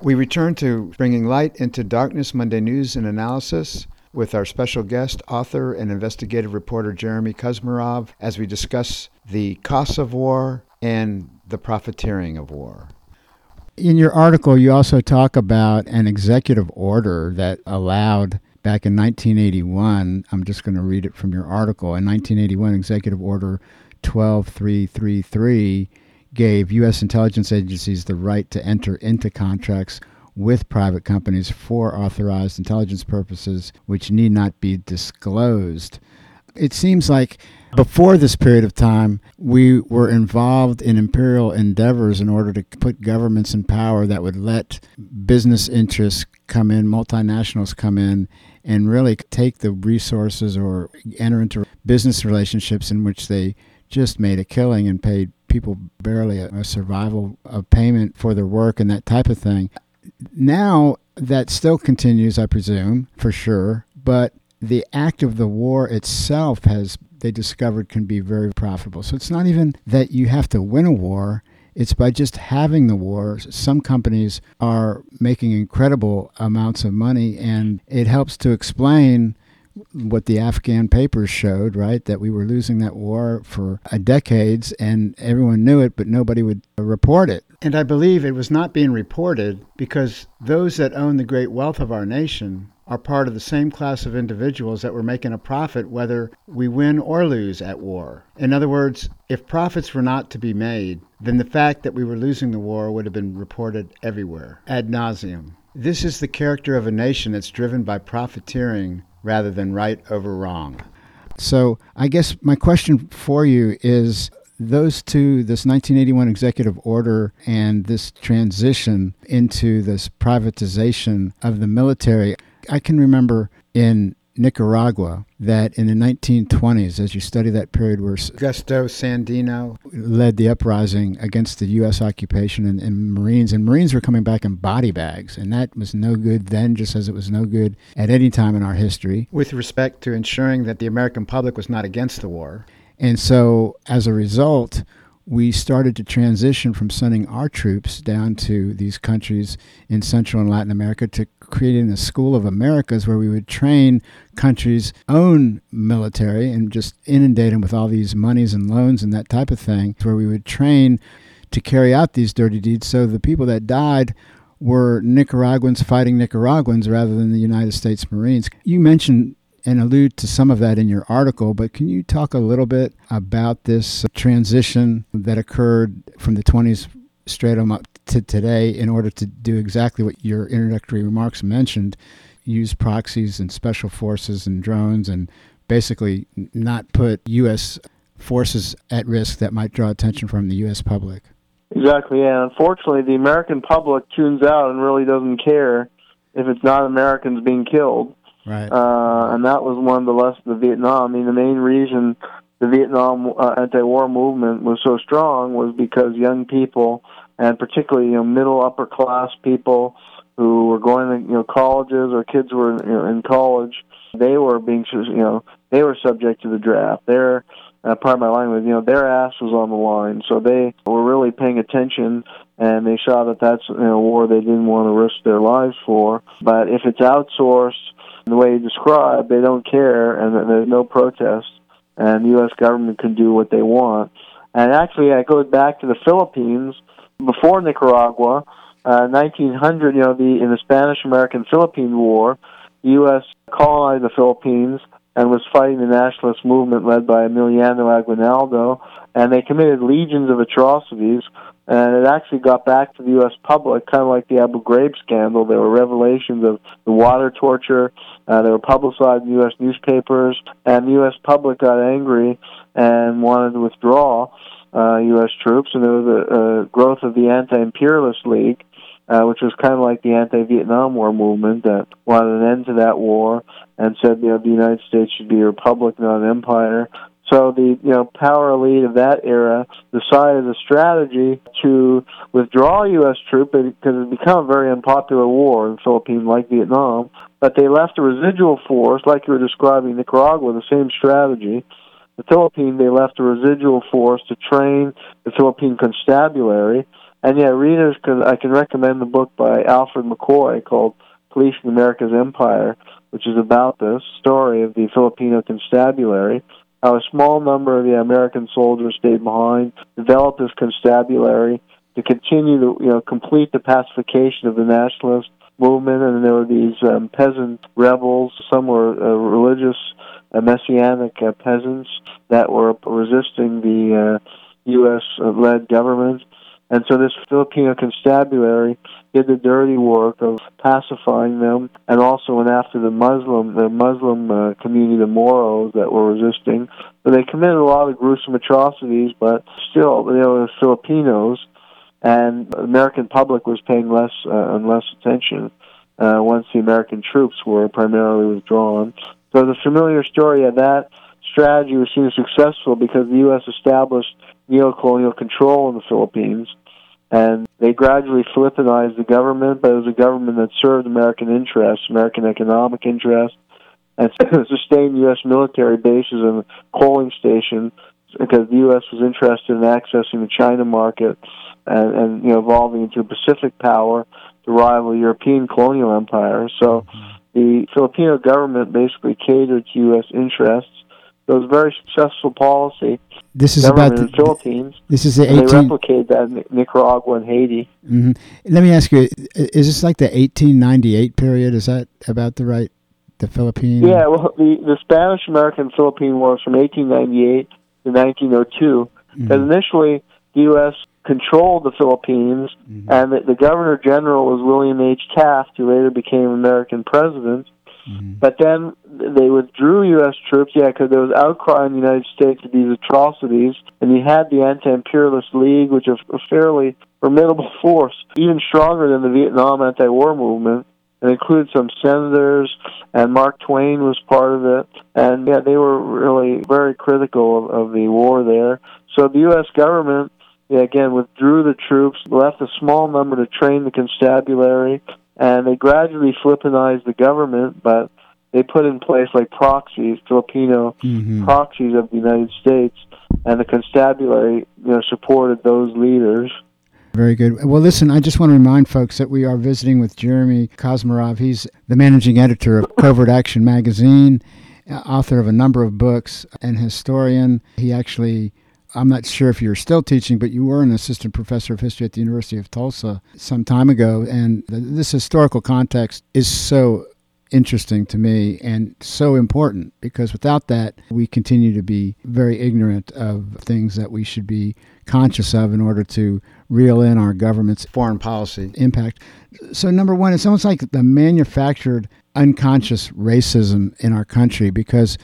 We return to bringing light into darkness Monday news and analysis with our special guest, author and investigative reporter Jeremy Kuzmarov, as we discuss the costs of war and the profiteering of war. In your article, you also talk about an executive order that allowed back in 1981. I'm just going to read it from your article. In 1981, Executive Order 12333 gave U.S. intelligence agencies the right to enter into contracts with private companies for authorized intelligence purposes, which need not be disclosed. It seems like before this period of time, we were involved in imperial endeavors in order to put governments in power that would let business interests come in, multinationals come in, and really take the resources or enter into business relationships in which they just made a killing and paid people barely a, a survival of payment for their work and that type of thing. Now that still continues, I presume, for sure, but the act of the war itself has they discovered can be very profitable. So it's not even that you have to win a war, it's by just having the war. Some companies are making incredible amounts of money, and it helps to explain what the Afghan papers showed, right? That we were losing that war for uh, decades and everyone knew it, but nobody would uh, report it. And I believe it was not being reported because those that own the great wealth of our nation are part of the same class of individuals that were making a profit whether we win or lose at war. In other words, if profits were not to be made, then the fact that we were losing the war would have been reported everywhere, ad nauseum. This is the character of a nation that's driven by profiteering rather than right over wrong. So, I guess my question for you is those two, this 1981 executive order and this transition into this privatization of the military. I can remember in Nicaragua that in the 1920s, as you study that period where Augusto Sandino led the uprising against the U.S. occupation and, and, Marines, and Marines were coming back in body bags, and that was no good then, just as it was no good at any time in our history. With respect to ensuring that the American public was not against the war. And so, as a result, we started to transition from sending our troops down to these countries in Central and Latin America to creating a school of Americas where we would train countries' own military and just inundate them with all these monies and loans and that type of thing, where we would train to carry out these dirty deeds. So the people that died were Nicaraguans fighting Nicaraguans rather than the United States Marines. You mentioned and allude to some of that in your article, but can you talk a little bit about this transition that occurred from the 20s straight on up to today in order to do exactly what your introductory remarks mentioned use proxies and special forces and drones and basically not put U.S. forces at risk that might draw attention from the U.S. public? Exactly, yeah. Unfortunately, the American public tunes out and really doesn't care if it's not Americans being killed. Right. Uh, and that was one of the lessons of Vietnam. I mean, the main reason the Vietnam uh, anti-war movement was so strong was because young people, and particularly you know middle upper class people who were going to you know colleges or kids were you know, in college, they were being you know they were subject to the draft. Their uh, part of my language, you know, their ass was on the line, so they were really paying attention, and they saw that that's you know, a war they didn't want to risk their lives for. But if it's outsourced the way you described, they don't care, and there's no protest, and the U.S. government can do what they want. And actually, it goes back to the Philippines before Nicaragua, uh, 1900. You know, the in the Spanish-American Philippine War, the U.S. colonized the Philippines and was fighting the nationalist movement led by Emiliano Aguinaldo, and they committed legions of atrocities and it actually got back to the U.S. public, kind of like the Abu Ghraib scandal. There were revelations of the water torture. Uh, they were publicized in U.S. newspapers, and the U.S. public got angry and wanted to withdraw uh, U.S. troops. And there was a, a growth of the Anti-Imperialist League, uh, which was kind of like the anti-Vietnam War movement that wanted an end to that war and said, you know, the United States should be a republic, not an empire. So the you know power elite of that era decided a strategy to withdraw U.S. troops because it had become a very unpopular war in the Philippines, like Vietnam. But they left a residual force, like you were describing Nicaragua, the same strategy. The Philippines, they left a residual force to train the Philippine constabulary And yeah, readers can I can recommend the book by Alfred McCoy called Policing America's Empire, which is about this story of the Filipino constabulary. How a small number of the American soldiers stayed behind, developed this constabulary to continue to you know complete the pacification of the nationalist movement, and there were these um, peasant rebels. Some were uh, religious, uh, messianic uh, peasants that were resisting the uh, U.S.-led government. And so this Filipino constabulary did the dirty work of pacifying them, and also went after the Muslim, the Muslim uh, community, the Moros that were resisting. So they committed a lot of gruesome atrocities, but still, they were Filipinos, and the American public was paying less uh, and less attention uh, once the American troops were primarily withdrawn. So the familiar story of that strategy was seen as successful because the U.S. established neocolonial control in the Philippines, and they gradually Filipinized the government, but it was a government that served American interests, American economic interests, and sustained U.S. military bases and coaling stations because the U.S. was interested in accessing the China market and, and you know evolving into a Pacific power to rival European colonial empires. So mm-hmm. the Filipino government basically catered to U.S. interests. It was a very successful policy. This is about the, the Philippines. This is the 18... 18... They replicated that in Nicaragua and Haiti. Mm-hmm. Let me ask you: Is this like the 1898 period? Is that about the right? The Philippine? Yeah. Well, the the Spanish American Philippine War was from 1898 to 1902. Because mm-hmm. initially the U.S controlled the Philippines, mm-hmm. and the, the governor general was William H. Taft, who later became American president. Mm-hmm. But then they withdrew U.S. troops, yeah, because there was outcry in the United States of these atrocities, and you had the Anti-Imperialist League, which is a fairly formidable force, even stronger than the Vietnam anti-war movement. It included some senators, and Mark Twain was part of it. And yeah, they were really very critical of, of the war there. So the U.S. government yeah, again withdrew the troops, left a small number to train the constabulary, and they gradually Filipinized the government, but they put in place like proxies, Filipino mm-hmm. proxies of the United States, and the constabulary you know supported those leaders. Very good. Well, listen, I just want to remind folks that we are visiting with Jeremy Kuzmarov. He's the managing editor of Covert Action magazine, author of a number of books, and historian. He actually I'm not sure if you're still teaching, but you were an assistant professor of history at the University of Tulsa some time ago. And this historical context is so interesting to me and so important because without that, we continue to be very ignorant of things that we should be conscious of in order to reel in our government's foreign policy impact. So, number one, it's almost like the manufactured unconscious racism in our country because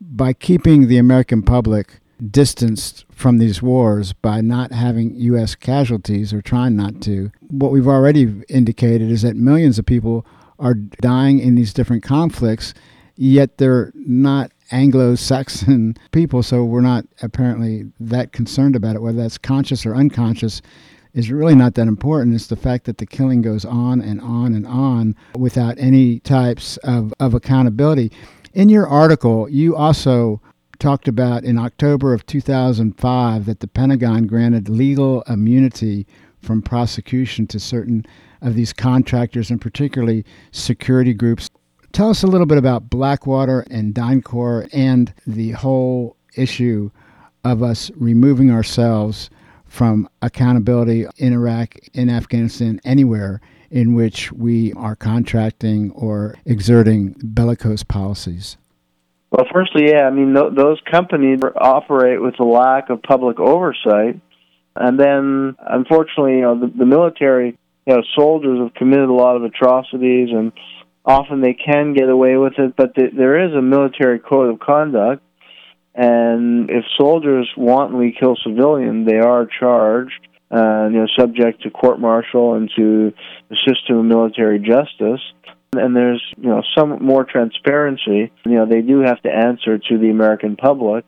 by keeping the American public distanced from these wars by not having U.S. casualties or trying not to. What we've already indicated is that millions of people are dying in these different conflicts, yet they're not Anglo Saxon people, so we're not apparently that concerned about it. Whether that's conscious or unconscious is really not that important. It's the fact that the killing goes on and on and on without any types of, of accountability. In your article, you also talked about in October of 2005 that the Pentagon granted legal immunity from prosecution to certain of these contractors and particularly security groups. Tell us a little bit about Blackwater and DynCorp and the whole issue of us removing ourselves from accountability in Iraq, in Afghanistan, anywhere in which we are contracting or exerting bellicose policies. Well, firstly, yeah, I mean, th- those companies operate with a lack of public oversight. And then, unfortunately, you know, the, the military, you know, soldiers have committed a lot of atrocities, and often they can get away with it, but th- there is a military code of conduct. And if soldiers wantonly kill civilians, they are charged, uh, you know, subject to court martial and to the system of military justice and there's you know some more transparency. You know they do have to answer to the American public,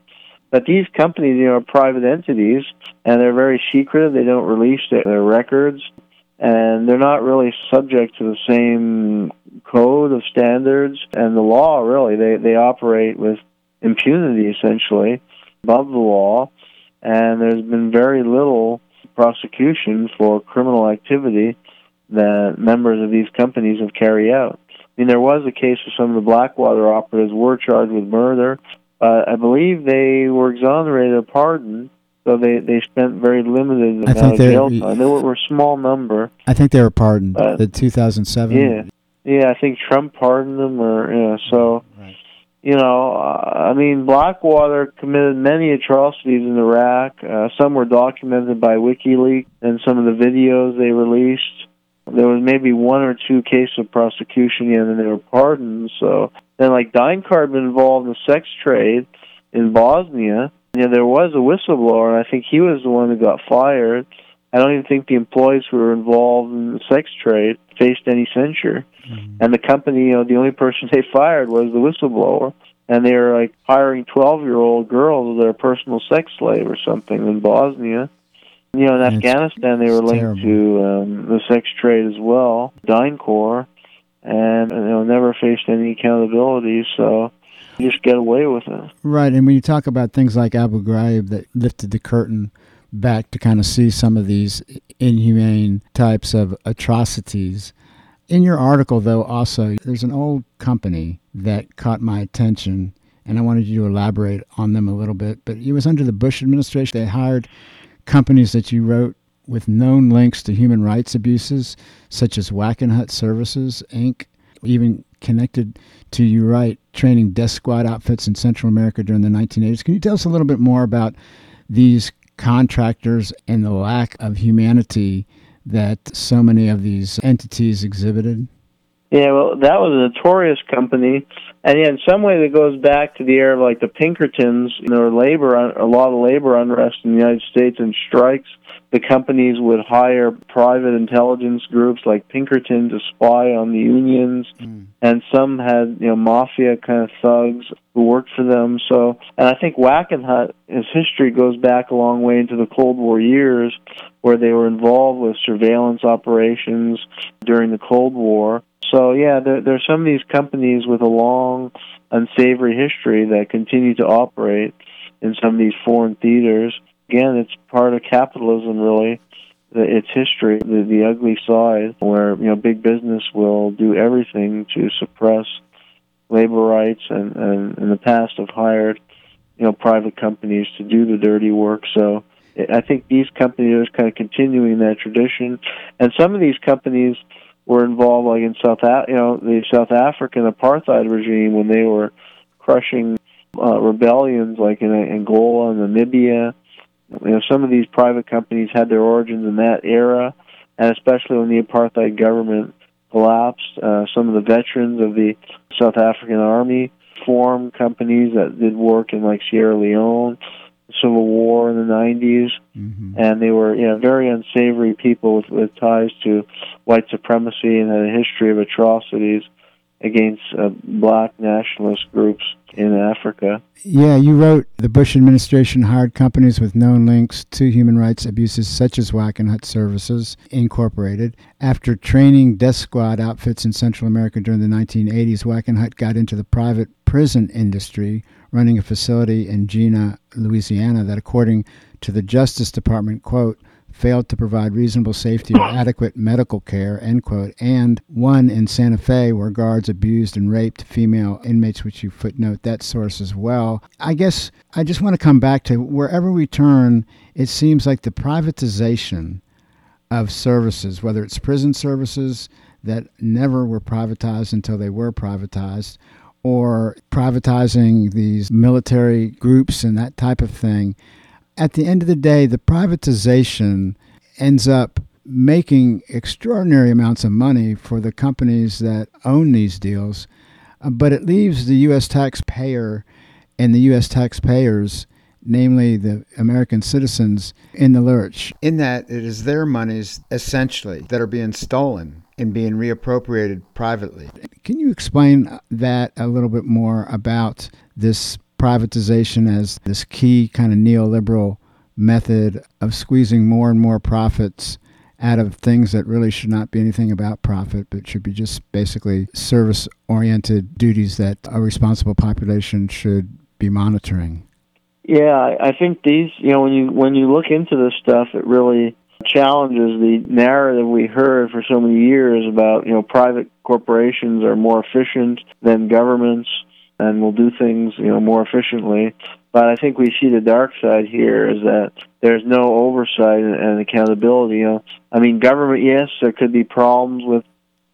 but these companies you know are private entities and they're very secretive. They don't release their, their records, and they're not really subject to the same code of standards and the law. Really, they they operate with impunity essentially above the law, and there's been very little prosecution for criminal activity that members of these companies have carried out. I mean, there was a case of some of the Blackwater operatives were charged with murder. Uh, I believe they were exonerated or pardoned, so they, they spent very limited I amount think of jail time. They were, were a small number. I think they were pardoned. Uh, the 2007. Yeah, yeah. I think Trump pardoned them, or yeah. So, Right. you know, uh, I mean, Blackwater committed many atrocities in Iraq. Uh, some were documented by WikiLeaks, and some of the videos they released. There was maybe one or two cases of prosecution, and then they were pardoned. So then, like had been involved in the sex trade in Bosnia. Yeah, there was a whistleblower, and I think he was the one that got fired. I don't even think the employees who were involved in the sex trade faced any censure. Mm-hmm. And the company, you know, the only person they fired was the whistleblower. And they were like hiring 12 year old girls as their personal sex slave or something in Bosnia. You know, in That's- Afghanistan, they were linked terrible. to um, the sex trade as well, DynCorp, and you know, never faced any accountability. So you just get away with it. Right, and when you talk about things like Abu Ghraib that lifted the curtain back to kind of see some of these inhumane types of atrocities. In your article, though, also, there's an old company that caught my attention, and I wanted you to elaborate on them a little bit. But it was under the Bush administration. They hired companies that you wrote with known links to human rights abuses, such as Wackenhut Services, Inc., even connected to, you write, training death squad outfits in Central America during the 1980s. Can you tell us a little bit more about these contractors and the lack of humanity that so many of these entities exhibited? Yeah, well, that was a notorious company, and yeah, in some way that goes back to the era of like the Pinkertons. You know, labor, a lot of labor unrest in the United States and strikes. The companies would hire private intelligence groups like Pinkerton to spy on the unions, mm. and some had you know mafia kind of thugs who worked for them. So, and I think Wackenhut, his history goes back a long way into the Cold War years, where they were involved with surveillance operations during the Cold War. So yeah, there there's some of these companies with a long, unsavory history that continue to operate in some of these foreign theaters. Again, it's part of capitalism, really. The, its history, the, the ugly side, where you know big business will do everything to suppress labor rights, and, and in the past have hired you know private companies to do the dirty work. So I think these companies are kind of continuing that tradition, and some of these companies were involved, like in South, you know, the South African apartheid regime when they were crushing uh, rebellions, like in Angola and Namibia. You know, some of these private companies had their origins in that era, and especially when the apartheid government collapsed, uh, some of the veterans of the South African Army formed companies that did work in like Sierra Leone, the Civil War in the 90s Mm-hmm. and they were you know very unsavory people with, with ties to white supremacy and had a history of atrocities against uh, black nationalist groups in Africa. Yeah, you wrote the Bush administration hired companies with known links to human rights abuses, such as Wackenhut Services Incorporated. After training death squad outfits in Central America during the 1980s, Wackenhut got into the private prison industry, running a facility in Jena, Louisiana, that, according to the Justice Department, quote, failed to provide reasonable safety or adequate medical care, end quote, and one in Santa Fe where guards abused and raped female inmates, which you footnote that source as well. I guess I just want to come back to wherever we turn, it seems like the privatization of services, whether it's prison services that never were privatized until they were privatized, or privatizing these military groups and that type of thing at the end of the day, the privatization ends up making extraordinary amounts of money for the companies that own these deals, uh, but it leaves the U.S. taxpayer and the U.S. taxpayers, namely the American citizens, in the lurch. In that it is their monies, essentially, that are being stolen and being reappropriated privately. Can you explain that a little bit more about this privatization as this key kind of neoliberal method of squeezing more and more profits out of things that really should not be anything about profit, but should be just basically service oriented duties that a responsible population should be monitoring. Yeah, I I think these, you know, when you when you look into this stuff, it really challenges the narrative we heard for so many years about you know private corporations are more efficient than governments and will do things you know more efficiently. But I think we see the dark side here is that there's no oversight and accountability. You know, I mean, government. Yes, there could be problems with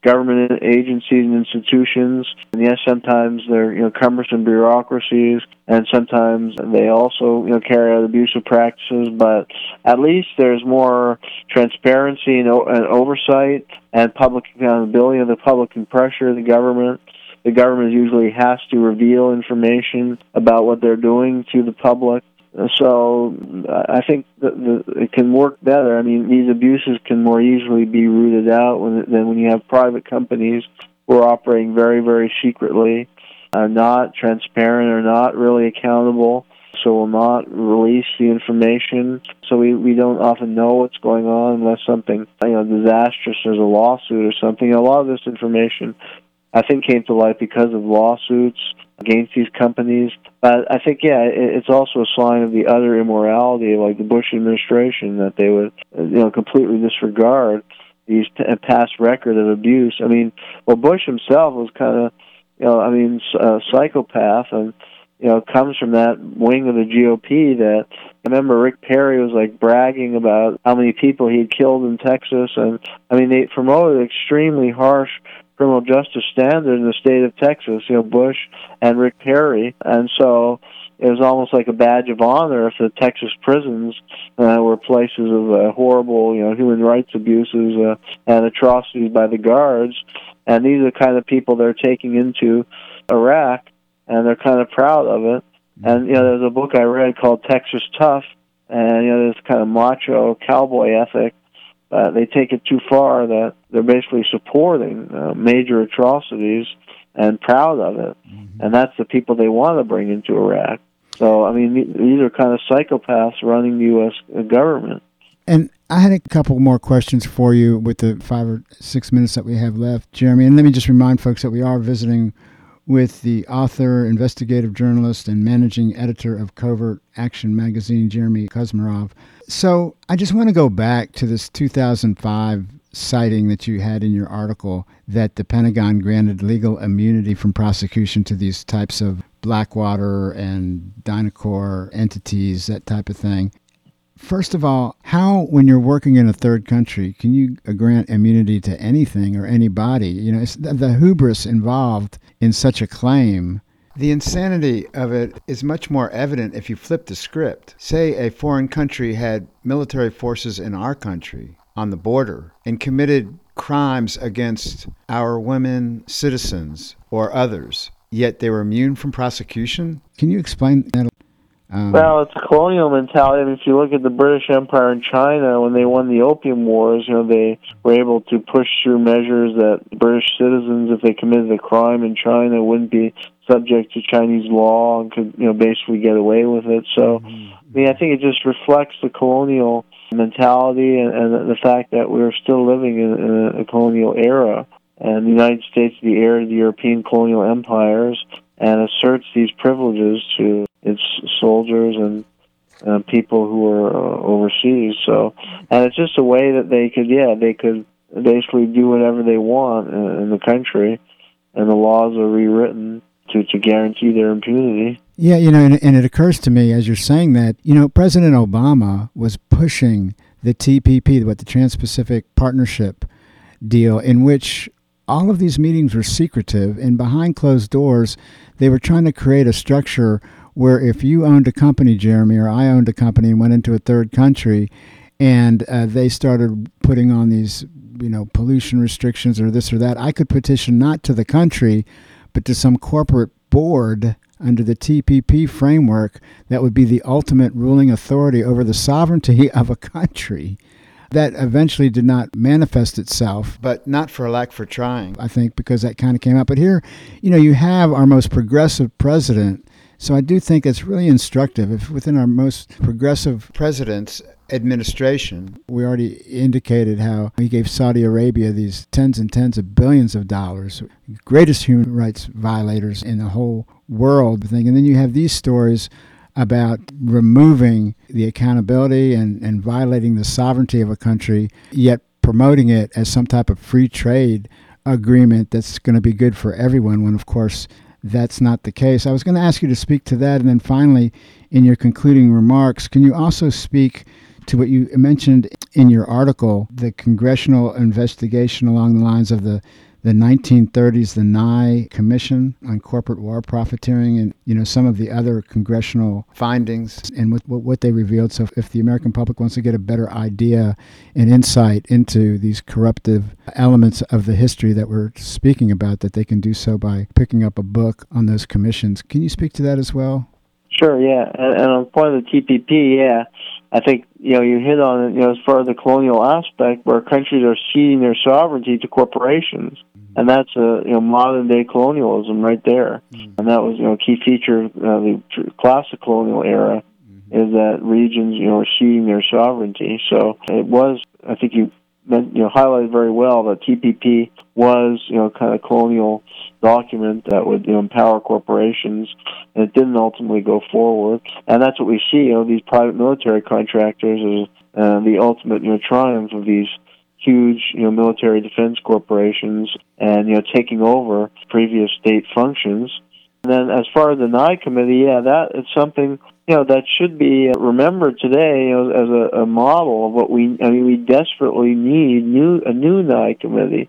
government agencies and institutions. And yes, sometimes they're you know cumbersome bureaucracies, and sometimes they also you know carry out abusive practices. But at least there's more transparency and, and oversight and public accountability, and the public can pressure the government. The government usually has to reveal information about what they're doing to the public so I think that the, it can work better. I mean, these abuses can more easily be rooted out when, than when you have private companies who are operating very, very secretly, are not transparent, are not really accountable, so will not release the information. So we, we don't often know what's going on unless something you know disastrous, there's a lawsuit or something. A lot of this information I think came to light because of lawsuits against these companies. But I think, yeah, it's also a sign of the utter immorality, like the Bush administration, that they would, you know, completely disregard these past record of abuse. I mean, well, Bush himself was kind of, you know, I mean, a psychopath, and you know, comes from that wing of the GOP. That I remember Rick Perry was like bragging about how many people he had killed in Texas, and I mean, they promoted extremely harsh criminal justice standard in the state of Texas, you know, Bush and Rick Perry. And so it was almost like a badge of honor if the Texas prisons uh, were places of uh, horrible, you know, human rights abuses uh, and atrocities by the guards. And these are the kind of people they're taking into Iraq, and they're kind of proud of it. And you know, there's a book I read called Texas Tough, and you know, this kind of macho cowboy ethic uh, they take it too far that they're basically supporting uh, major atrocities and proud of it. Mm-hmm. And that's the people they want to bring into Iraq. So, I mean, these are kind of psychopaths running the U.S. government. And I had a couple more questions for you with the five or six minutes that we have left, Jeremy. And let me just remind folks that we are visiting with the author, investigative journalist, and managing editor of Covert Action magazine, Jeremy Kuzmarov. So I just want to go back to this 2005 citing that you had in your article that the Pentagon granted legal immunity from prosecution to these types of Blackwater and Dynacor entities, that type of thing. First of all, how, when you're working in a third country, can you uh, grant immunity to anything or anybody? You know, the, the hubris involved in such a claim the insanity of it is much more evident if you flip the script. Say a foreign country had military forces in our country on the border and committed crimes against our women citizens or others, yet they were immune from prosecution. Can you explain that? Um, well, it's a colonial mentality. I mean, if you look at the British Empire in China, when they won the Opium Wars, you know, they were able to push through measures that British citizens, if they committed a crime in China, wouldn't be subject to Chinese law and could, you know, basically get away with it. So, mm-hmm. I mean, I think it just reflects the colonial mentality and, and the fact that we're still living in, in a colonial era. And the United States, the heir to the European colonial empires, and asserts these privileges to its soldiers and uh, people who are uh, overseas. So, and it's just a way that they could, yeah, they could basically do whatever they want in, in the country, and the laws are rewritten to to guarantee their impunity. Yeah, you know, and, and it occurs to me as you're saying that, you know, President Obama was pushing the TPP, what the Trans-Pacific Partnership deal, in which all of these meetings were secretive, and behind closed doors, they were trying to create a structure where if you owned a company, Jeremy, or I owned a company and went into a third country, and uh, they started putting on these, you know, pollution restrictions or this or that, I could petition not to the country, but to some corporate board under the TPP framework that would be the ultimate ruling authority over the sovereignty of a country. That eventually did not manifest itself, but not for lack for trying, I think, because that kind of came out. But here, you know, you have our most progressive president so I do think it's really instructive. If within our most progressive president's administration, we already indicated how he gave Saudi Arabia these tens and tens of billions of dollars, greatest human rights violators in the whole world thing. And then you have these stories about removing the accountability and, and violating the sovereignty of a country, yet promoting it as some type of free trade agreement that's going to be good for everyone when, of course, that's not the case. I was going to ask you to speak to that. And then finally, in your concluding remarks, can you also speak to what you mentioned in your article, the congressional investigation along the lines of the the 1930s, the Nye Commission on Corporate War Profiteering, and you know some of the other congressional findings and what, what they revealed. So, if the American public wants to get a better idea and insight into these corruptive elements of the history that we're speaking about, that they can do so by picking up a book on those commissions. Can you speak to that as well? Sure. Yeah, and, and on point of the TPP, yeah. I think you know you hit on it. You know, as far as the colonial aspect, where countries are ceding their sovereignty to corporations, and that's a you know modern day colonialism right there, mm-hmm. and that was you know a key feature of uh, the classic colonial era mm-hmm. is that regions you know are ceding their sovereignty. So it was, I think you you know highlighted very well that TPP was you know kind of colonial document that would you know empower corporations, and it didn't ultimately go forward. And that's what we see. You know these private military contractors is uh, the ultimate you know triumph of these huge, you know, military defense corporations and, you know, taking over previous state functions. And then as far as the Nye committee, yeah, that is something, you know, that should be remembered today as a, a model of what we, I mean, we desperately need new, a new Nye committee.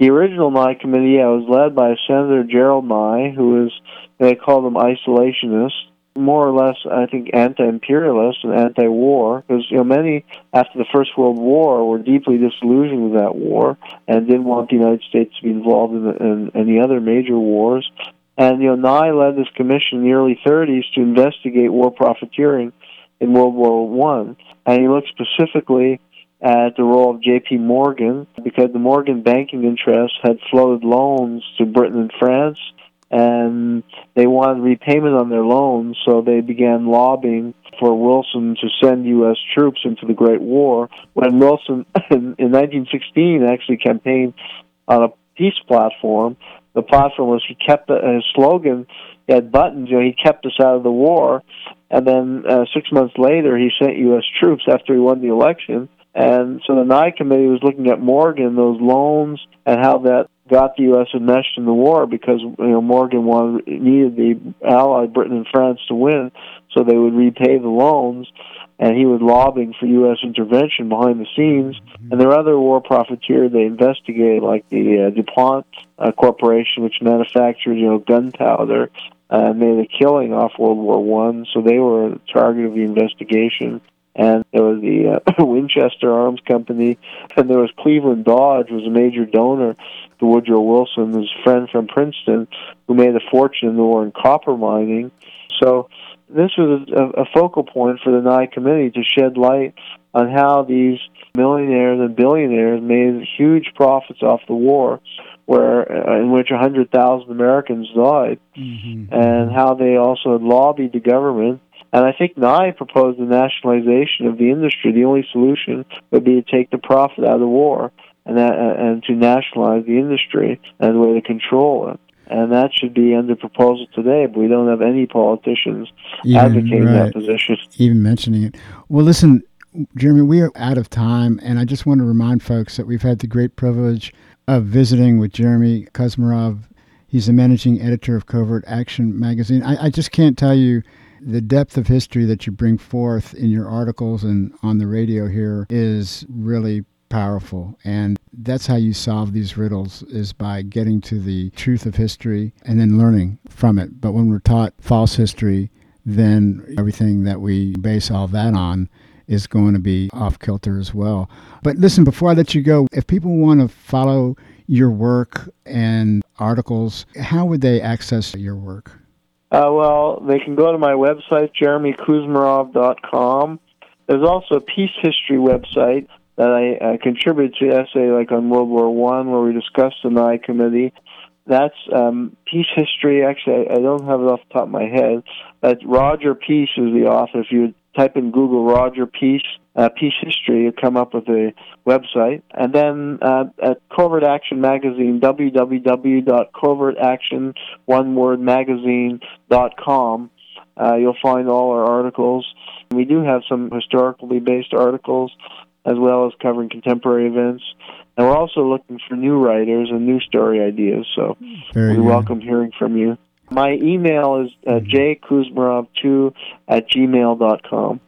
The original Nye committee, yeah, was led by Senator Gerald Nye, who is, they call them isolationists more or less, I think, anti-imperialist and anti-war, because you know many after the First World War were deeply disillusioned with that war and didn't want the United States to be involved in, in any other major wars. And you know, Nye led this commission in the early 30s to investigate war profiteering in World War One, and he looked specifically at the role of J.P. Morgan because the Morgan banking interests had floated loans to Britain and France and they wanted repayment on their loans, so they began lobbying for Wilson to send U.S. troops into the Great War. When Wilson, in, in 1916, actually campaigned on a peace platform, the platform was he kept the, his slogan he had buttons. You know, he kept us out of the war, and then uh, six months later, he sent U.S. troops after he won the election. And so the Nye committee was looking at Morgan, those loans, and how that got the U.S. enmeshed in the war because you know Morgan wanted needed the Allied Britain and France to win, so they would repay the loans, and he was lobbying for U.S. intervention behind the scenes. Mm-hmm. And there are other war profiteers they investigated, like the uh, DuPont uh, Corporation, which manufactured you know gunpowder. Uh, made a killing off World War One, so they were a target of the investigation and there was the uh, Winchester Arms Company, and there was Cleveland Dodge was a major donor to Woodrow Wilson, his friend from Princeton, who made a fortune in the war in copper mining. So this was a, a focal point for the Nye Committee to shed light on how these millionaires and billionaires made huge profits off the war, where uh, in which a hundred thousand Americans died, mm-hmm. and how they also had lobbied the government and I think Nye proposed the nationalization of the industry. The only solution would be to take the profit out of the war and that, uh, and to nationalize the industry as a way to control it. And that should be under proposal today, but we don't have any politicians Even, advocating right. that position. Even mentioning it. Well, listen, Jeremy, we are out of time, and I just want to remind folks that we've had the great privilege of visiting with Jeremy Kuzmarov. He's the managing editor of Covert Action magazine. I, I just can't tell you the depth of history that you bring forth in your articles and on the radio here is really powerful. And that's how you solve these riddles is by getting to the truth of history and then learning from it. But when we're taught false history then everything that we base all that on is going to be off kilter as well. But listen before i let you go if people want to follow your work and articles how would they access your work uh, well, they can go to my website, jeremykuzmarov.com. There's also a peace history website that I uh, contribute to essay like on World War One, where we discuss the Nye Committee. That's um, peace history. Actually, I, I don't have it off the top of my head. But Roger Peace is the author. If you type in Google Roger Peace, uh, Peace History, you come up with a website. And then uh, at Covert Action Magazine, www.covertaction, one word, magazine.com, uh, you'll find all our articles. We do have some historically based articles as well as covering contemporary events. And we're also looking for new writers and new story ideas. So Very we good. welcome hearing from you. My email is uh, jkuzmarov2 at gmail.com.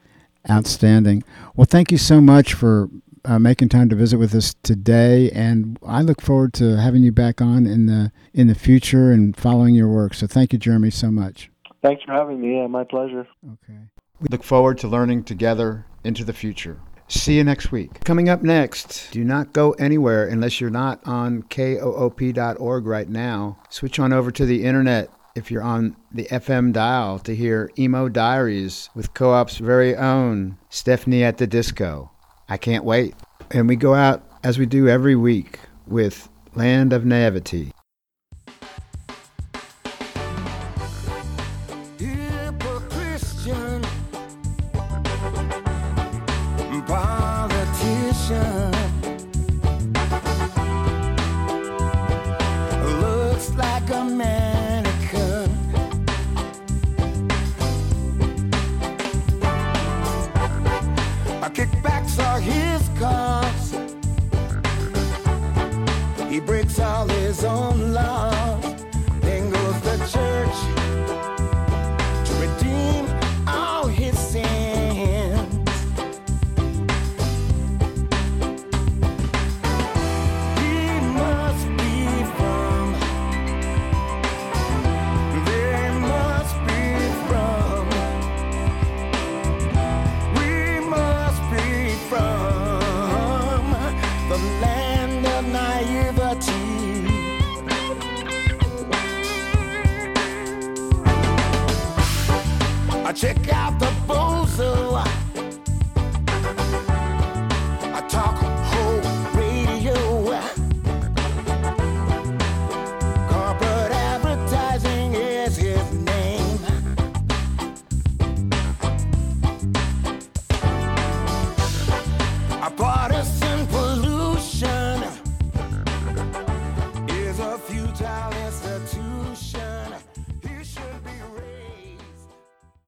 Outstanding. Well, thank you so much for uh, making time to visit with us today, and I look forward to having you back on in the in the future and following your work. So, thank you, Jeremy, so much. Thanks for having me. Yeah, my pleasure. Okay. We look forward to learning together into the future. See you next week. Coming up next, do not go anywhere unless you're not on koop.org right now. Switch on over to the internet if you're on the FM dial to hear Emo Diaries with Co op's very own Stephanie at the Disco. I can't wait. And we go out as we do every week with Land of Naivety.